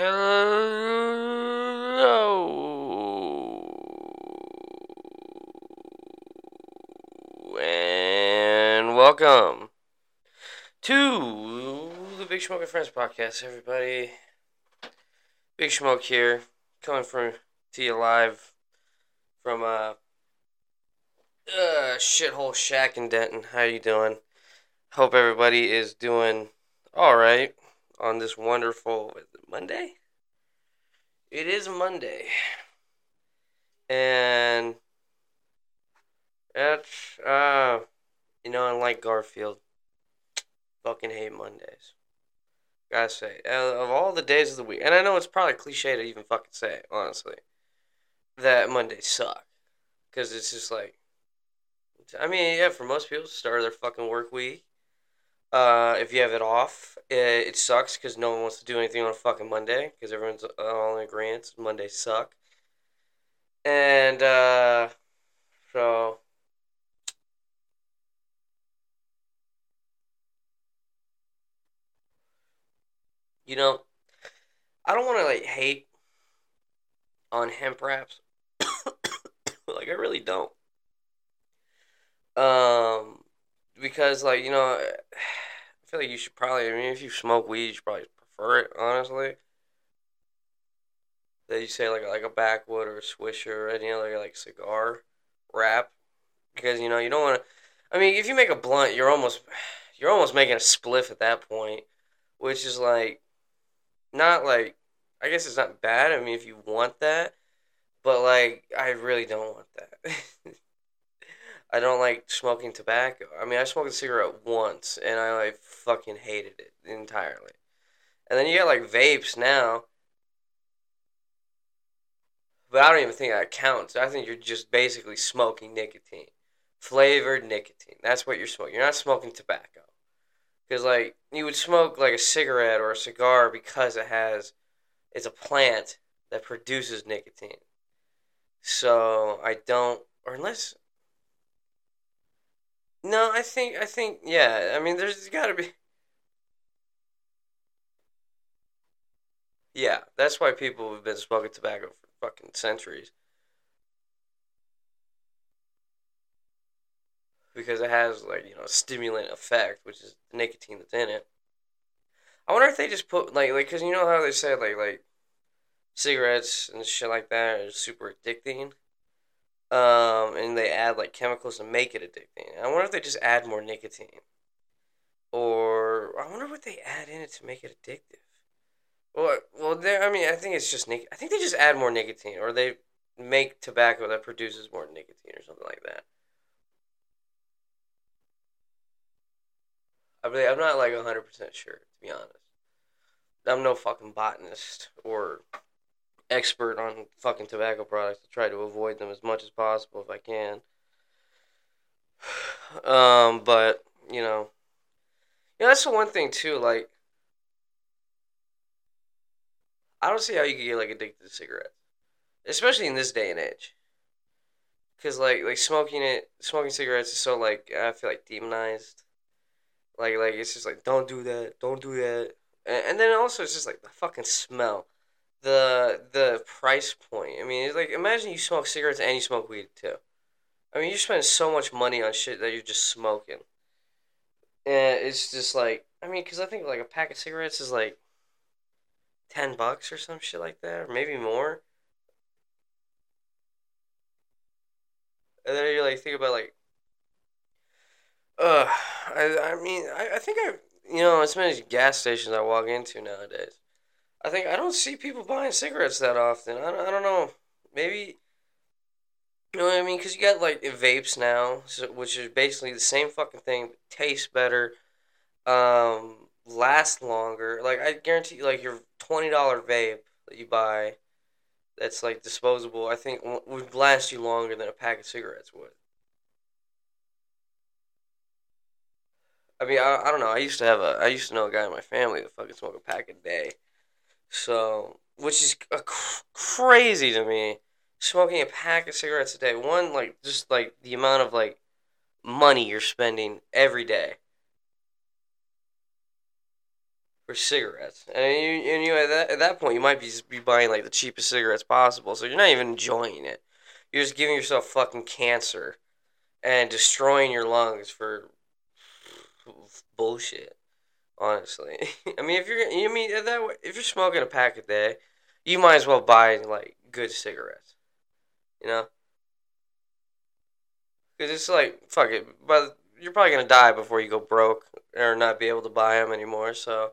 Hello and welcome to the Big Smoke and Friends podcast, everybody. Big Smoke here, coming from to you live from uh, uh shithole shack in Denton. How you doing? Hope everybody is doing all right on this wonderful Monday. It is Monday, and that's uh, you know, unlike Garfield, fucking hate Mondays. Gotta say, of all the days of the week, and I know it's probably cliche to even fucking say, honestly, that Mondays suck, because it's just like, I mean, yeah, for most people, start of their fucking work week. Uh, if you have it off, it, it sucks because no one wants to do anything on a fucking Monday because everyone's all in agreement. Mondays suck, and uh, so you know, I don't want to like hate on hemp wraps. like I really don't. Um, because like you know, I feel like you should probably. I mean, if you smoke weed, you should probably prefer it. Honestly, that you say like like a backwood or a swisher or any other like cigar wrap, because you know you don't want to. I mean, if you make a blunt, you're almost you're almost making a spliff at that point, which is like not like I guess it's not bad. I mean, if you want that, but like I really don't want that. I don't like smoking tobacco. I mean, I smoked a cigarette once and I like fucking hated it entirely. And then you got like vapes now. But I don't even think that counts. I think you're just basically smoking nicotine. Flavored nicotine. That's what you're smoking. You're not smoking tobacco. Because, like, you would smoke, like, a cigarette or a cigar because it has. It's a plant that produces nicotine. So, I don't. Or unless. No, I think. I think. Yeah. I mean, there's gotta be. Yeah. That's why people have been smoking tobacco for fucking centuries. Because it has, like, you know, a stimulant effect, which is the nicotine that's in it. I wonder if they just put, like, like, because you know how they say, like, like, cigarettes and shit like that are super addicting. Um, and they add like chemicals to make it addicting. I wonder if they just add more nicotine, or I wonder what they add in it to make it addictive. Well, well, there. I mean, I think it's just nic. I think they just add more nicotine, or they make tobacco that produces more nicotine, or something like that. I mean, I'm not like hundred percent sure, to be honest. I'm no fucking botanist or expert on fucking tobacco products. I try to avoid them as much as possible if I can. Um, but you know, you know that's the one thing too. Like, I don't see how you could get like addicted to cigarettes, especially in this day and age. Cause like like smoking it, smoking cigarettes is so like I feel like demonized. Like like it's just like don't do that, don't do that, and, and then also it's just like the fucking smell the the price point. I mean, it's like imagine you smoke cigarettes and you smoke weed too. I mean, you spend so much money on shit that you're just smoking, and it's just like I mean, because I think like a pack of cigarettes is like ten bucks or some shit like that, or maybe more. And then you like think about like, uh, I I mean, I, I think I you know as many gas stations I walk into nowadays. I think I don't see people buying cigarettes that often. I I don't know. Maybe you know what I mean? Because you got like vapes now, so, which is basically the same fucking thing, but tastes better, um, last longer. Like I guarantee, you, like your twenty dollar vape that you buy, that's like disposable. I think would last you longer than a pack of cigarettes would. I mean, I, I don't know. I used to have a, I used to know a guy in my family that fucking smoked a pack a day. So, which is cr- crazy to me. Smoking a pack of cigarettes a day. One, like, just like the amount of like money you're spending every day. for cigarettes, and you and you at that at that point you might be just be buying like the cheapest cigarettes possible, so you're not even enjoying it. You're just giving yourself fucking cancer and destroying your lungs for bullshit. Honestly, I mean, if you're, you mean that if you're smoking a pack a day, you might as well buy like good cigarettes, you know. Cause it's like fuck it, but you're probably gonna die before you go broke or not be able to buy them anymore. So,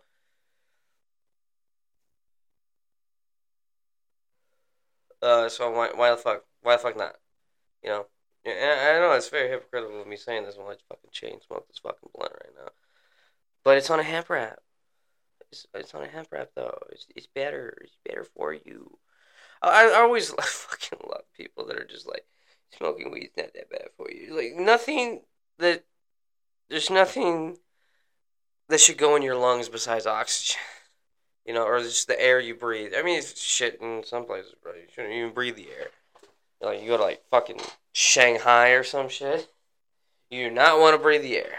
uh, so why why the fuck why the fuck not? You know. Yeah, I know it's very hypocritical of me saying this when I fucking chain smoke this fucking blunt right now. But it's on a hemp wrap. It's, it's on a hemp wrap though. It's, it's better. It's better for you. I, I always fucking love people that are just like smoking weed's not that bad for you. Like nothing that there's nothing that should go in your lungs besides oxygen. You know, or just the air you breathe. I mean, it's shit in some places, bro. You shouldn't even breathe the air. Like you go to like fucking Shanghai or some shit. You do not want to breathe the air.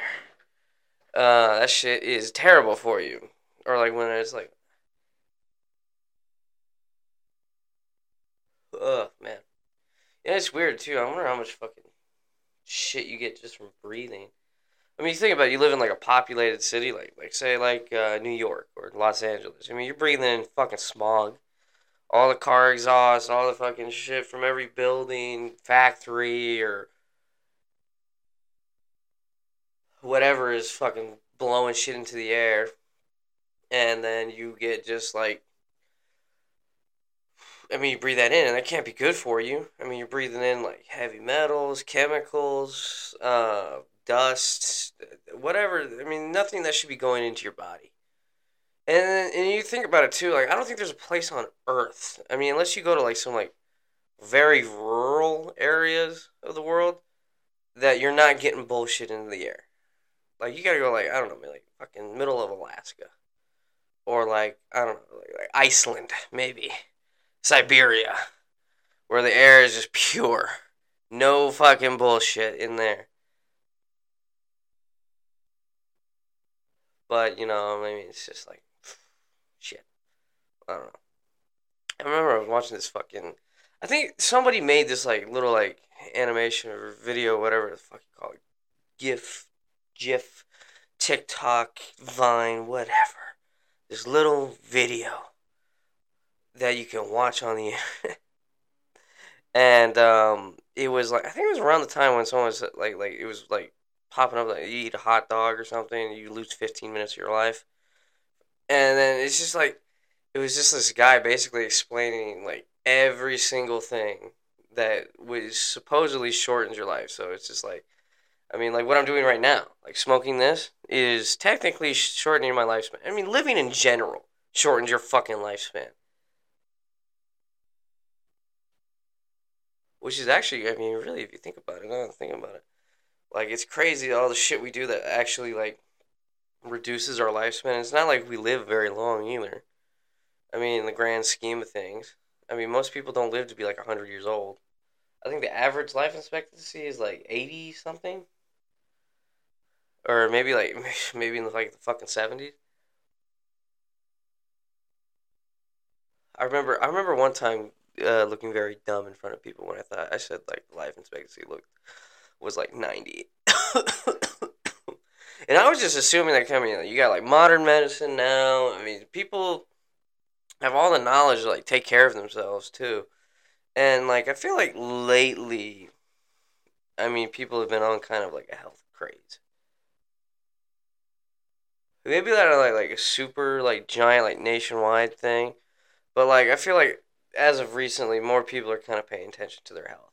Uh, that shit is terrible for you. Or like when it's like, ugh, man. Yeah, it's weird too. I wonder how much fucking shit you get just from breathing. I mean, you think about it, you live in like a populated city, like like say like uh, New York or Los Angeles. I mean, you're breathing in fucking smog, all the car exhaust, all the fucking shit from every building, factory, or whatever is fucking blowing shit into the air, and then you get just like. I mean, you breathe that in, and that can't be good for you. I mean, you're breathing in like heavy metals, chemicals, uh, dust, whatever. I mean, nothing that should be going into your body. And and you think about it too. Like, I don't think there's a place on Earth. I mean, unless you go to like some like very rural areas of the world, that you're not getting bullshit into the air. Like, you gotta go like I don't know, like fucking middle of Alaska, or like I don't know, like, like Iceland maybe, Siberia, where the air is just pure, no fucking bullshit in there. But you know, I mean, it's just like shit. I don't know. I remember I was watching this fucking. I think somebody made this like little like animation or video, whatever the fuck you call it, GIF, GIF, TikTok, Vine, whatever. This little video that you can watch on the internet. and um, it was like I think it was around the time when someone was like like it was like popping up like you eat a hot dog or something, you lose fifteen minutes of your life, and then it's just like it was just this guy basically explaining like every single thing that was supposedly shortens your life. So it's just like, I mean, like what I'm doing right now, like smoking this is technically shortening my lifespan. I mean, living in general shortens your fucking lifespan. Which is actually, I mean, really, if you think about it, I'm thinking about it, like it's crazy all the shit we do that actually like reduces our lifespan. It's not like we live very long either. I mean, in the grand scheme of things, I mean, most people don't live to be like 100 years old. I think the average life expectancy is like 80 something. Or maybe like, maybe in like the fucking 70s. I remember, I remember one time uh, looking very dumb in front of people when I thought I said like life expectancy looked was like 90. and I was just assuming that coming, you got like modern medicine now. I mean, people have all the knowledge to like take care of themselves too. And like I feel like lately I mean people have been on kind of like a health craze. Maybe that like like a super like giant like nationwide thing. But like I feel like as of recently more people are kind of paying attention to their health.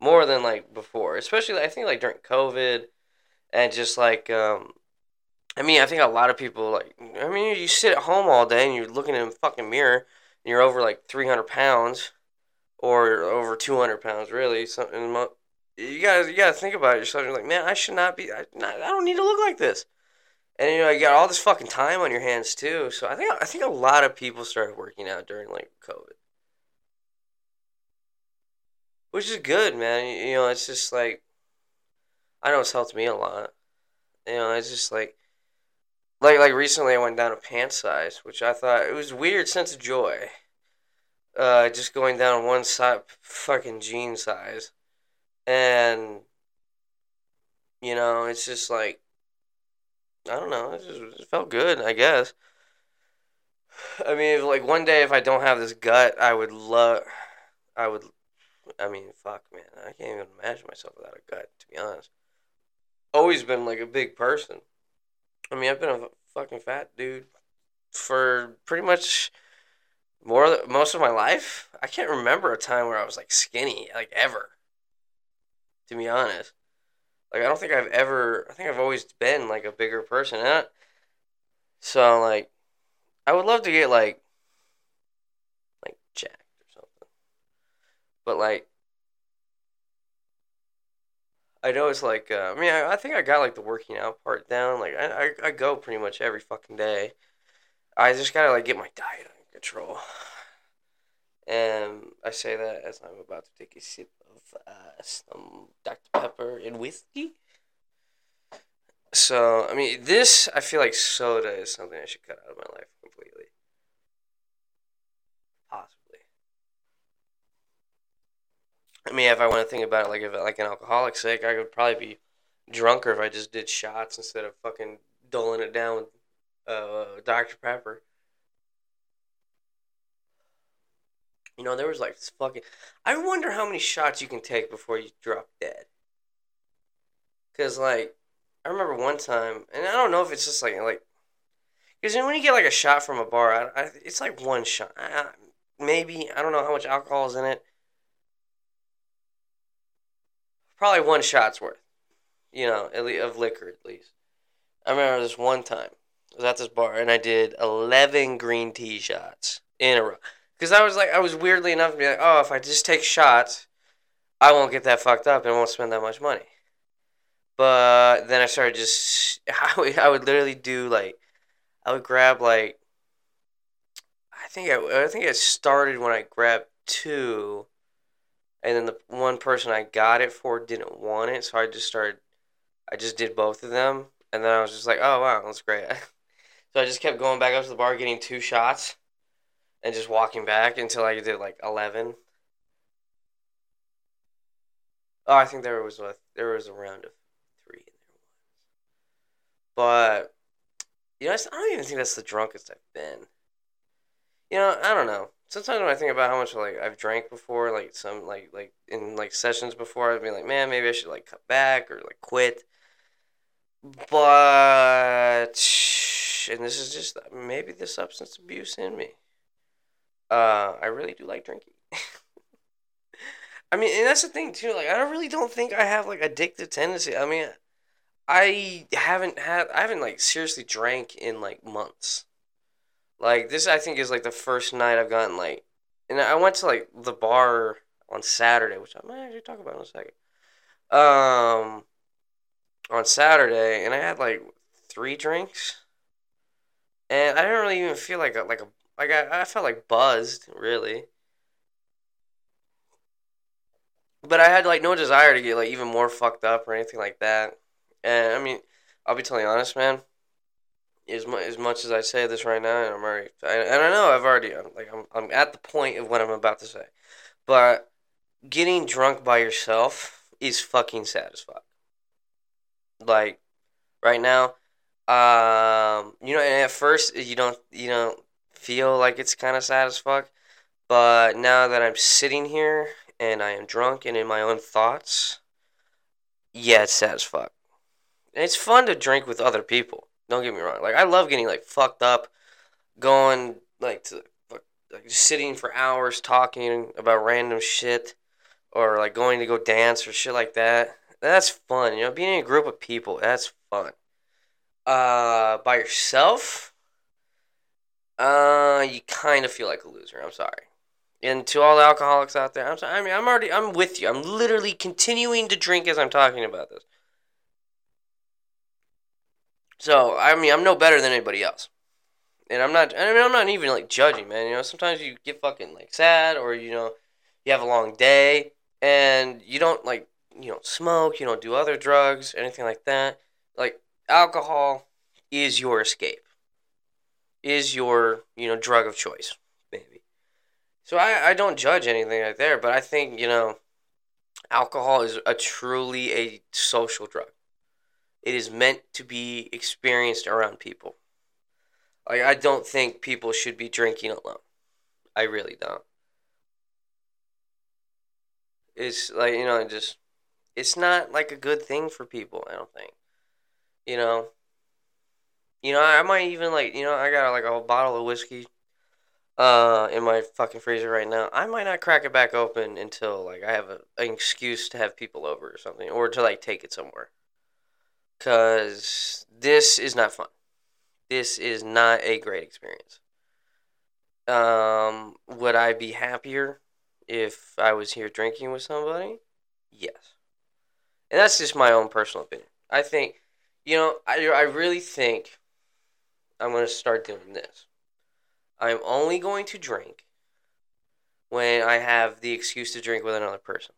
More than like before. Especially I think like during COVID and just like um I mean, I think a lot of people like. I mean, you sit at home all day and you're looking in a fucking mirror, and you're over like three hundred pounds, or over two hundred pounds, really. Something you gotta you gotta think about it yourself. You're like, man, I should not be. I, not, I don't need to look like this. And you know, you got all this fucking time on your hands too. So I think I think a lot of people started working out during like COVID, which is good, man. You, know, it's just like I know it's helped me a lot. You know, it's just like like like recently I went down a pant size, which I thought it was weird sense of joy. Uh, just going down one side, fucking jean size, and you know, it's just like I don't know, it just it felt good, I guess. I mean, if, like one day if I don't have this gut, I would love, I would, I mean, fuck, man, I can't even imagine myself without a gut, to be honest. Always been like a big person. I mean, I've been a fucking fat dude for pretty much more most of my life. I can't remember a time where I was like skinny, like ever. To be honest, like I don't think I've ever. I think I've always been like a bigger person. And so like, I would love to get like, like jacked or something. But like, I know it's like. Uh, I mean, I, I think I got like the working out part down. Like, I, I I go pretty much every fucking day. I just gotta like get my diet under control. And I say that as I'm about to take a sip of uh, some Dr. Pepper and whiskey. So, I mean, this, I feel like soda is something I should cut out of my life completely. Possibly. I mean, if I want to think about it like if like an alcoholic sake, I could probably be drunker if I just did shots instead of fucking doling it down with uh, Dr. Pepper. You know, there was like this fucking. I wonder how many shots you can take before you drop dead. Cause like, I remember one time, and I don't know if it's just like like, because when you get like a shot from a bar, I, I, it's like one shot. I, maybe I don't know how much alcohol is in it. Probably one shot's worth, you know, at least, of liquor at least. I remember this one time. I was at this bar and I did eleven green tea shots in a row. Because I was like, I was weirdly enough to be like, oh, if I just take shots, I won't get that fucked up and I won't spend that much money. But then I started just, I would, I would literally do like, I would grab like, I think I, I think it started when I grabbed two, and then the one person I got it for didn't want it, so I just started, I just did both of them, and then I was just like, oh wow, that's great. so I just kept going back up to the bar, getting two shots and just walking back until I did like eleven. Oh, I think there was a there was a round of three in there But you know, I don't even think that's the drunkest I've been. You know, I don't know. Sometimes when I think about how much like I've drank before, like some like like in like sessions before, I'd be like, man, maybe I should like cut back or like quit. But and this is just maybe the substance abuse in me. Uh, I really do like drinking. I mean, and that's the thing too. Like, I don't really don't think I have like addictive tendency. I mean, I haven't had, I haven't like seriously drank in like months. Like this, I think is like the first night I've gotten like, and I went to like the bar on Saturday, which I might actually talk about in a second. Um, on Saturday, and I had like three drinks, and I didn't really even feel like a like a like I, I felt like buzzed, really. But I had like no desire to get like even more fucked up or anything like that. And I mean, I'll be totally honest, man. As much as much as I say this right now, and I'm already, and I know I've already, I'm, like I'm, I'm at the point of what I'm about to say, but getting drunk by yourself is fucking satisfying. Like, right now, um, you know, and at first you don't, you don't feel like it's kind of sad as fuck. But now that I'm sitting here and I am drunk and in my own thoughts, yeah, it's sad as fuck. And it's fun to drink with other people. Don't get me wrong. Like I love getting like fucked up, going like to like just sitting for hours talking about random shit, or like going to go dance or shit like that. That's fun. You know, being in a group of people, that's fun. Uh, by yourself, uh, you kind of feel like a loser. I'm sorry. And to all the alcoholics out there, I'm sorry. I mean, I'm already, I'm with you. I'm literally continuing to drink as I'm talking about this. So, I mean, I'm no better than anybody else. And I'm not, I mean, I'm not even like judging, man. You know, sometimes you get fucking like sad or, you know, you have a long day and you don't like, you don't smoke, you don't do other drugs, anything like that. Like, alcohol is your escape. Is your, you know, drug of choice, maybe. So I, I don't judge anything right there, but I think, you know, alcohol is a truly a social drug. It is meant to be experienced around people. Like I don't think people should be drinking alone. I really don't. It's like, you know, just it's not like a good thing for people, I don't think. You know, you know, I might even like, you know, I got like a whole bottle of whiskey uh in my fucking freezer right now. I might not crack it back open until like I have a, an excuse to have people over or something or to like take it somewhere. Cuz this is not fun. This is not a great experience. Um would I be happier if I was here drinking with somebody? Yes. And that's just my own personal opinion. I think you know, I I really think I'm going to start doing this. I'm only going to drink when I have the excuse to drink with another person.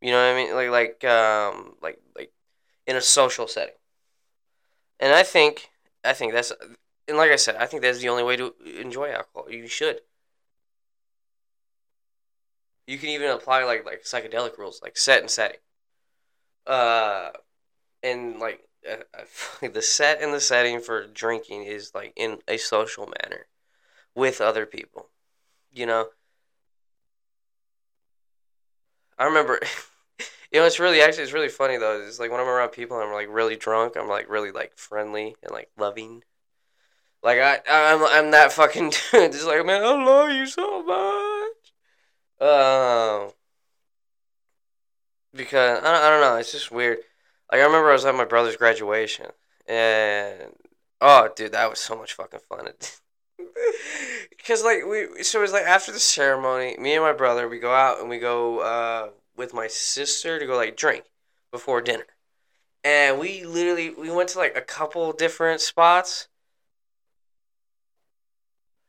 You know what I mean? Like like um like like in a social setting. And I think I think that's and like I said, I think that's the only way to enjoy alcohol. You should. You can even apply like like psychedelic rules, like set and setting. Uh, and like uh, the set and the setting for drinking is like in a social manner with other people. You know, I remember. you know, it's really actually it's really funny though. It's like when I'm around people and I'm like really drunk, I'm like really like friendly and like loving. Like I, I'm, I'm that fucking dude. Just like man, I love you so much. Um, because I I don't know. It's just weird. Like I remember I was at my brother's graduation, and oh, dude, that was so much fucking fun. Because like we, so it was like after the ceremony, me and my brother, we go out and we go uh, with my sister to go like drink before dinner, and we literally we went to like a couple different spots.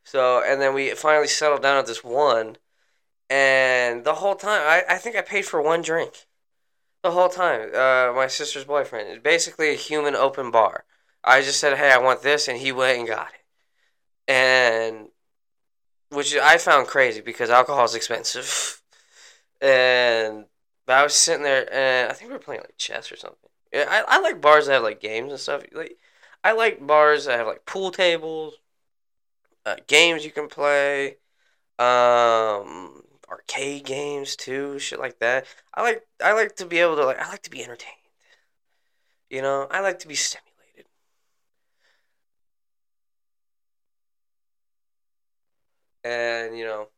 So and then we finally settled down at this one, and the whole time I, I think I paid for one drink. The whole time, uh, my sister's boyfriend is basically a human open bar. I just said, "Hey, I want this," and he went and got it, and which I found crazy because alcohol is expensive, and but I was sitting there and I think we were playing like chess or something. Yeah, I, I like bars that have like games and stuff. Like I like bars that have like pool tables, uh, games you can play, um, arcade games too, shit like that. I like I like to be able to like I like to be entertained. You know, I like to be stimulated. And you know,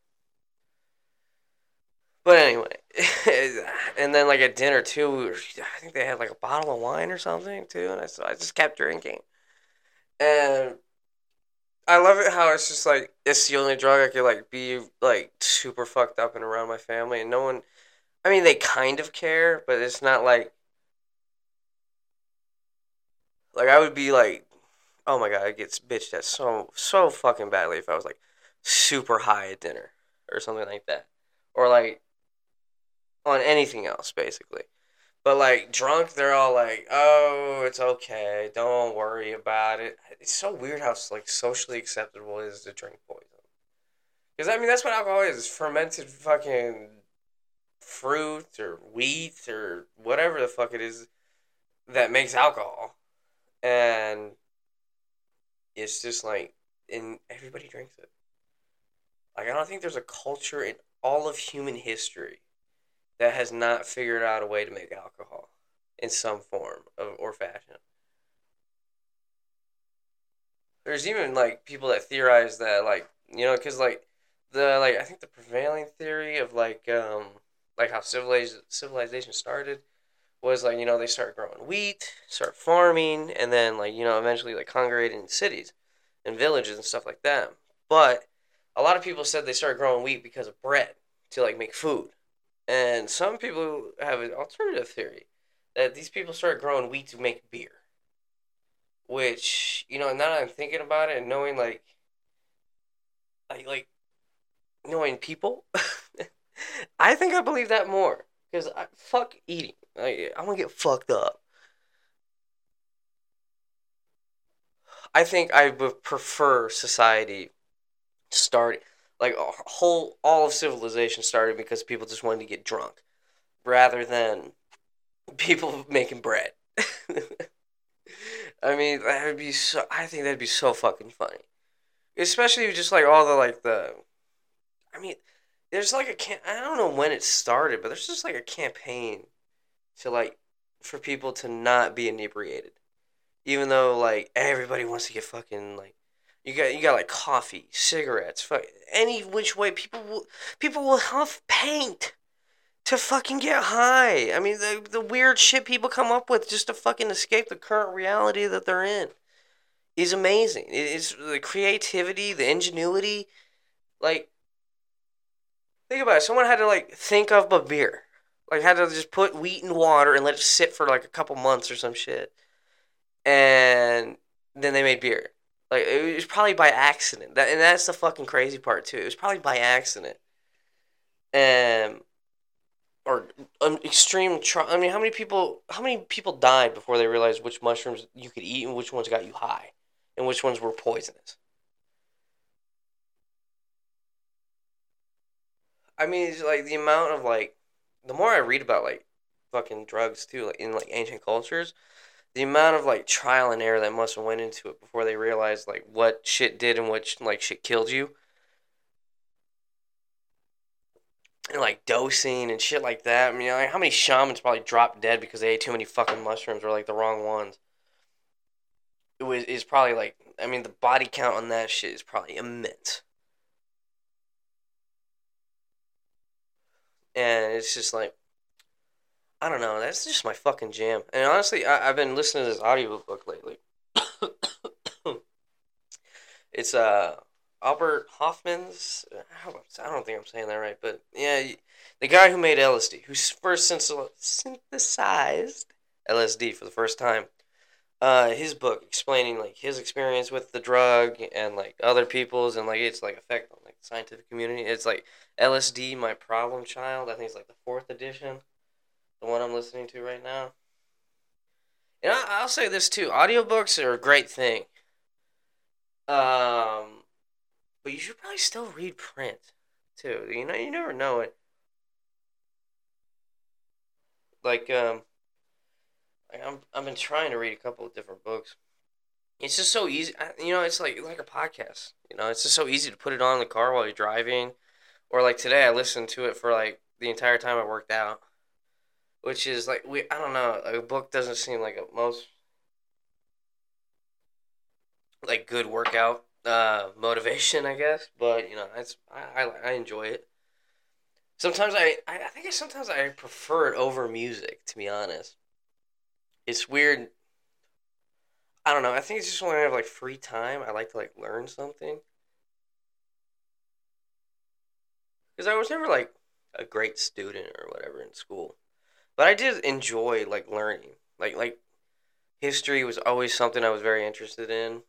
but anyway, and then like at dinner too, we were, I think they had like a bottle of wine or something too, and I so I just kept drinking, and I love it how it's just like it's the only drug I could like be like super fucked up and around my family, and no one. I mean, they kind of care, but it's not like like I would be like, oh my god, I get bitched at so so fucking badly if I was like super high at dinner or something like that, or like on anything else basically. But like drunk, they're all like, "Oh, it's okay. Don't worry about it." It's so weird how like socially acceptable it is to drink poison. Because I mean, that's what alcohol is: fermented fucking fruit or wheat or whatever the fuck it is that makes alcohol, and it's just like, and everybody drinks it. Like I don't think there's a culture in all of human history that has not figured out a way to make alcohol in some form of, or fashion. There's even like people that theorize that like you know because like the like I think the prevailing theory of like um like how civilization civilization started was like you know they start growing wheat, start farming, and then like you know eventually like congregating in cities and villages and stuff like that. But a lot of people said they started growing wheat because of bread to like make food and some people have an alternative theory that these people started growing wheat to make beer. Which, you know, now that I'm thinking about it and knowing like like like knowing people, I think I believe that more. Because I fuck eating. Like, I'm gonna get fucked up. I think I would prefer society start like whole all of civilization started because people just wanted to get drunk rather than people making bread. I mean, that would be so. I think that'd be so fucking funny, especially just like all the like the. I mean, there's like a can. I don't know when it started, but there's just like a campaign to like for people to not be inebriated, even though like everybody wants to get fucking like. You got you got like coffee, cigarettes, fuck any which way people will people will huff paint to fucking get high. I mean, the, the weird shit people come up with just to fucking escape the current reality that they're in is amazing. It's the creativity, the ingenuity. Like, think about it. Someone had to, like, think of a beer. Like, had to just put wheat in water and let it sit for, like, a couple months or some shit. And then they made beer. Like, it was probably by accident. That, and that's the fucking crazy part, too. It was probably by accident. And or um, extreme tra- I mean, how many people how many people died before they realized which mushrooms you could eat and which ones got you high and which ones were poisonous? I mean, it's like the amount of like the more I read about like fucking drugs too, like in like ancient cultures, the amount of like trial and error that must have went into it before they realized like what shit did and what like shit killed you and like dosing and shit like that. I mean, like, how many shamans probably dropped dead because they ate too many fucking mushrooms or like the wrong ones? It was is probably like I mean the body count on that shit is probably immense. And it's just like I don't know, that's just my fucking jam. And honestly, I, I've been listening to this audiobook lately. it's uh Albert Hofmann's. I don't think I'm saying that right, but yeah, the guy who made LSD, who first synthesized LSD for the first time. Uh, his book explaining like his experience with the drug and like other people's and like its like effect on like the scientific community. It's like LSD, my problem child. I think it's like the fourth edition, the one I'm listening to right now. And I, I'll say this too: audiobooks are a great thing. Um, but you should probably still read print too. You know, you never know it. Like um, I'm I've been trying to read a couple of different books. It's just so easy. You know, it's like like a podcast. You know, it's just so easy to put it on in the car while you're driving, or like today I listened to it for like the entire time I worked out, which is like we I don't know a book doesn't seem like a most like good workout uh, motivation, I guess. But you know, it's I, I, I enjoy it. Sometimes I, I think I, sometimes I prefer it over music. To be honest, it's weird. I don't know. I think it's just when I have like free time, I like to like learn something. Because I was never like a great student or whatever in school, but I did enjoy like learning. Like like history was always something I was very interested in.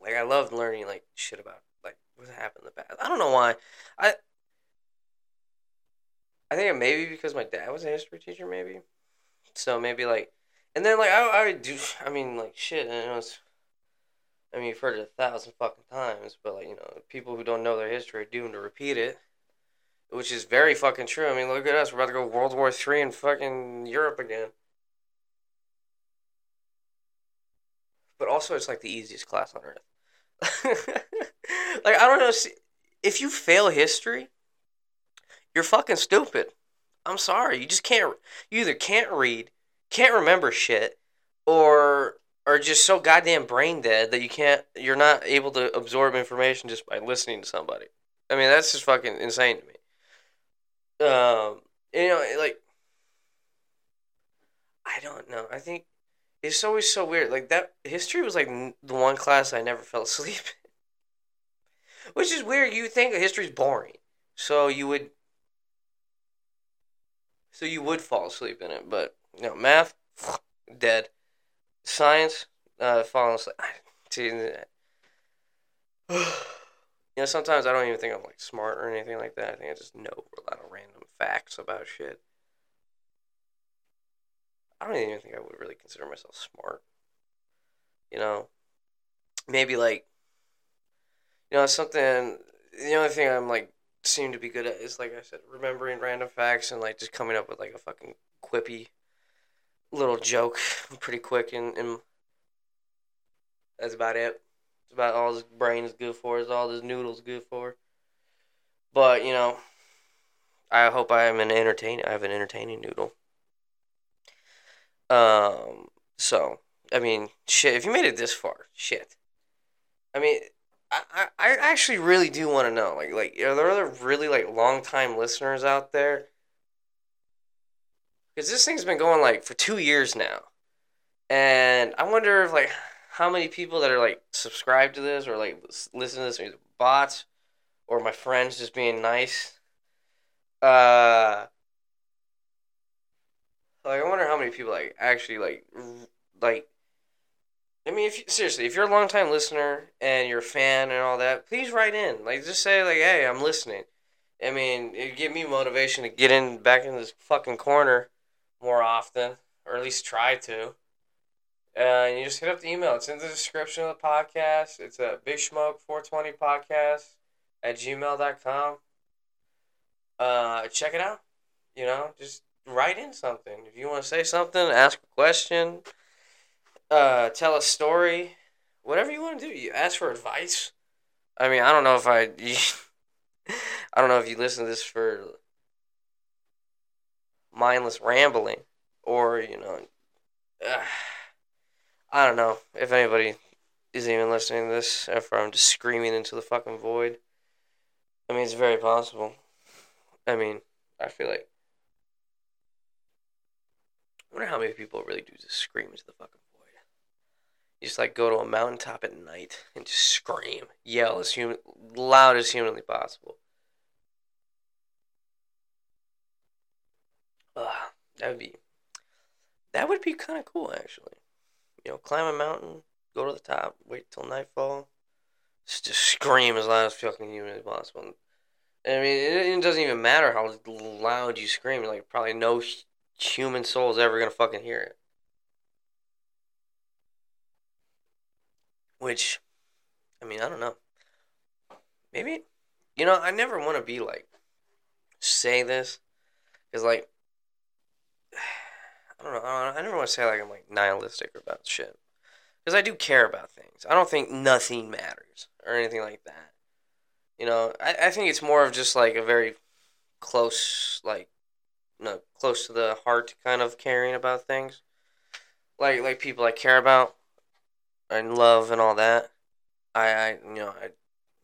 Like I loved learning like shit about like what happened in the past. I don't know why. I I think it maybe because my dad was a history teacher, maybe. So maybe like, and then like I I do. I mean like shit. And it was. I mean, you've heard it a thousand fucking times, but like you know, people who don't know their history are doomed to repeat it, which is very fucking true. I mean, look at us. We're about to go World War Three in fucking Europe again. But also, it's like the easiest class on earth. like I don't know if you fail history, you're fucking stupid. I'm sorry. You just can't you either can't read, can't remember shit, or are just so goddamn brain dead that you can't you're not able to absorb information just by listening to somebody. I mean, that's just fucking insane to me. Um, you know, like I don't know. I think it's always so weird. Like that history was like the one class I never fell asleep. Which is weird. You think history's boring, so you would, so you would fall asleep in it. But you know, math, dead. Science, uh, falling asleep. See, you know, sometimes I don't even think I'm like smart or anything like that. I think I just know a lot of random facts about shit. I don't even think I would really consider myself smart. You know, maybe like you know something. The only thing I'm like seem to be good at is like I said, remembering random facts and like just coming up with like a fucking quippy little joke pretty quick and, and that's about it. It's about all his brain's good for, is all his noodles good for. But, you know, I hope I am an entertaining I have an entertaining noodle. Um so I mean shit, if you made it this far, shit. I mean I, I actually really do want to know, like, like are there other really like long time listeners out there? Because this thing's been going like for two years now, and I wonder if like how many people that are like subscribed to this or like listen to this are bots or my friends just being nice. Uh, like I wonder how many people like actually like like I mean, if you, seriously, if you're a long time listener and you're a fan and all that, please write in. Like, just say like, "Hey, I'm listening." I mean, it give me motivation to get in back in this fucking corner more often, or at least try to. Uh, and you just hit up the email. It's in the description of the podcast. It's a Big Smoke 420 podcast at gmail.com. Uh, check it out. You know, just write in something. If you want to say something, ask a question uh, tell a story, whatever you want to do. You ask for advice. I mean, I don't know if I, I don't know if you listen to this for mindless rambling or you know, uh, I don't know if anybody is even listening to this If I'm just screaming into the fucking void. I mean, it's very possible. I mean, I feel like. I wonder how many people really do just scream into the fucking void. you just like go to a mountaintop at night and just scream, yell as human, loud as humanly possible. Ugh, that would be, that would be kind of cool actually. You know, climb a mountain, go to the top, wait till nightfall, just, just scream as loud as fucking humanly possible. I mean, it, it doesn't even matter how loud you scream. Like, probably no human soul is ever gonna fucking hear it. Which, I mean, I don't know. Maybe, you know, I never want to be like, say this. Because, like, I don't know. I, never want to say, like, I'm, like, nihilistic about shit. Because I do care about things. I don't think nothing matters or anything like that. You know, I, I think it's more of just, like, a very close, like, no, close to the heart kind of caring about things. Like, like people I care about and love and all that, I, I you know, I,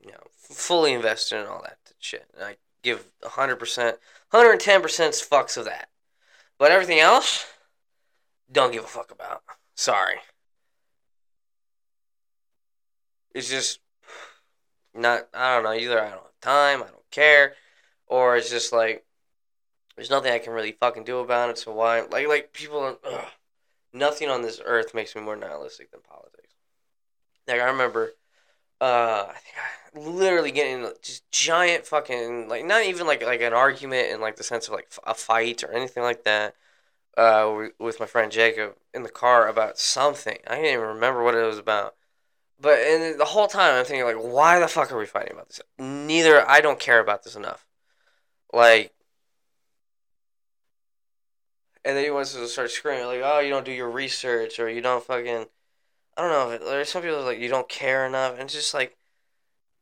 you know, fully invested in all that shit. And I give hundred percent, hundred and ten percent fucks of that. But everything else, don't give a fuck about. Sorry. It's just not. I don't know. Either I don't have time, I don't care, or it's just like there's nothing I can really fucking do about it. So why? Like like people. Ugh, nothing on this earth makes me more nihilistic than politics. Like I remember, uh, I think I literally getting just giant fucking like not even like like an argument in like the sense of like a fight or anything like that. Uh, with my friend Jacob in the car about something. I didn't even remember what it was about. But and the whole time I'm thinking like, why the fuck are we fighting about this? Neither I don't care about this enough. Like, and then he wants to start screaming like, oh, you don't do your research or you don't fucking I don't know. There's some people like you don't care enough, and it's just like,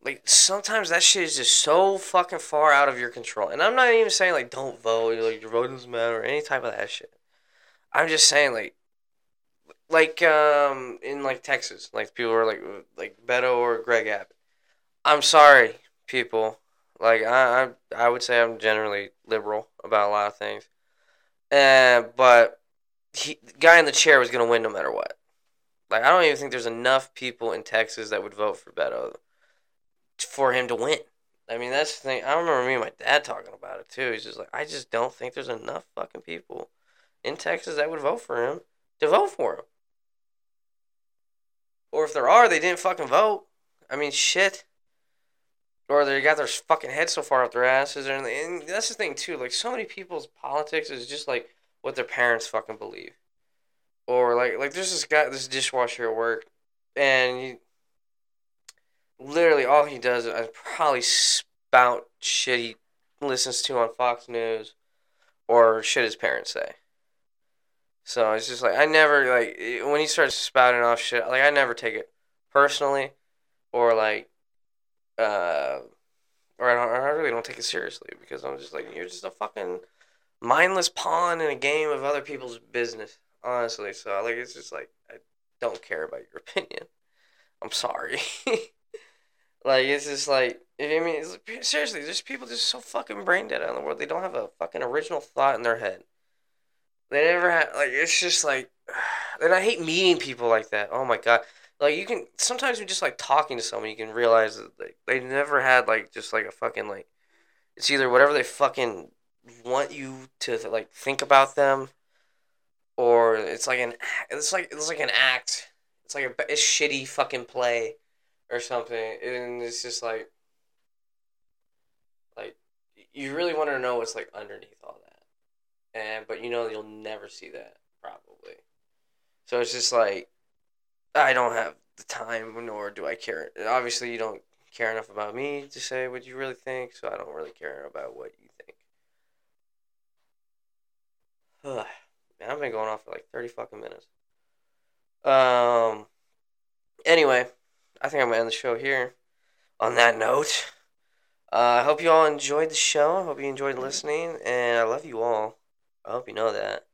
like sometimes that shit is just so fucking far out of your control. And I'm not even saying like don't vote, like your vote doesn't matter, or any type of that shit. I'm just saying like, like um in like Texas, like people are like like Beto or Greg Abbott. I'm sorry, people. Like I I I would say I'm generally liberal about a lot of things, and but he, the guy in the chair was gonna win no matter what. Like I don't even think there's enough people in Texas that would vote for Beto for him to win. I mean, that's the thing. I remember me and my dad talking about it too. He's just like, I just don't think there's enough fucking people in Texas that would vote for him to vote for him. Or if there are, they didn't fucking vote. I mean, shit. Or they got their fucking heads so far up their asses. And, and that's the thing too. Like so many people's politics is just like what their parents fucking believe or like like there's this guy this dishwasher at work and he literally all he does is probably spout shit he listens to on Fox News or shit his parents say. So it's just like I never like when he starts spouting off shit. Like I never take it personally, or like, uh, or I don't. I really don't take it seriously because I'm just like you're just a fucking mindless pawn in a game of other people's business. Honestly, so like it's just like I don't care about your opinion. I'm sorry. like it's just like I mean seriously, there's people just so fucking brain dead out in the world. They don't have a fucking original thought in their head. They never had like it's just like, and I hate meeting people like that. Oh my god. Like you can sometimes you just like talking to someone, you can realize that like, they never had like just like a fucking like, it's either whatever they fucking want you to like think about them, or it's like an it's like it's like an act. It's like a, a shitty fucking play, or something, and it's just like, like you really want to know what's like underneath all that, and but you know you'll never see that probably. So it's just like I don't have the time, nor do I care. Obviously, you don't care enough about me to say what you really think, so I don't really care about what you think. Man, I've been going off for like 30 fucking minutes. Um. Anyway, I think I'm gonna end the show here. On that note, uh, I hope you all enjoyed the show. I hope you enjoyed listening, and I love you all. I hope you know that.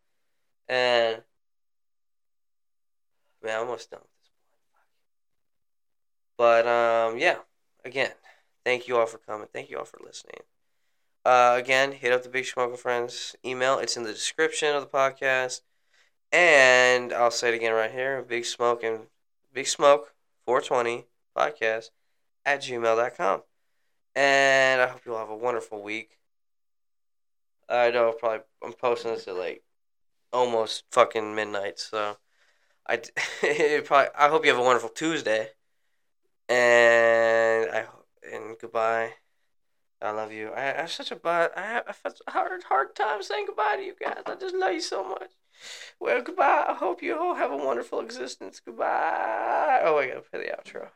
And man, I'm almost done with this But um, yeah. Again, thank you all for coming. Thank you all for listening. Uh, again, hit up the Big Smoke Friends email. It's in the description of the podcast. And I'll say it again right here. Big Smoke and Big Smoke 420 podcast at gmail.com. And I hope you all have a wonderful week. I know probably I'm posting this at like almost fucking midnight, so I probably I hope you have a wonderful Tuesday. And I and goodbye. I love you. I, I have such a bad. I have, a hard hard time saying goodbye to you guys. I just love you so much. Well, goodbye. I hope you all have a wonderful existence. Goodbye. Oh, I gotta play the outro.